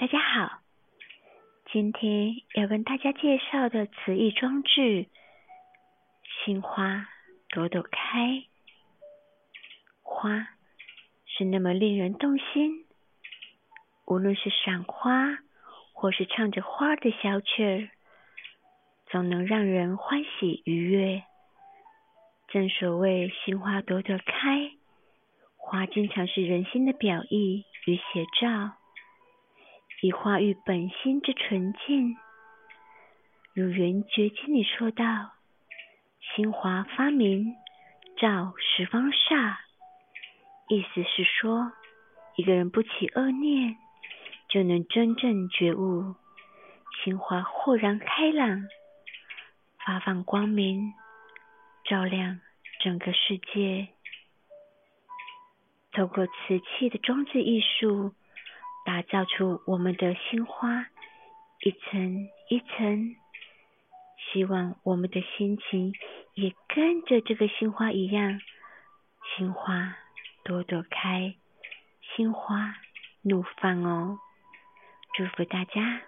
大家好，今天要跟大家介绍的词义装置“心花朵朵开”，花是那么令人动心，无论是赏花或是唱着花的小曲儿，总能让人欢喜愉悦。正所谓“心花朵朵开”，花经常是人心的表意与写照。以化育本心之纯净，如《圆觉经》里说道：“心华发明，照十方煞。”意思是说，一个人不起恶念，就能真正觉悟，心华豁然开朗，发放光明，照亮整个世界。透过瓷器的装置艺术。打造出我们的心花，一层一层，希望我们的心情也跟着这个心花一样，心花朵朵开，心花怒放哦！祝福大家。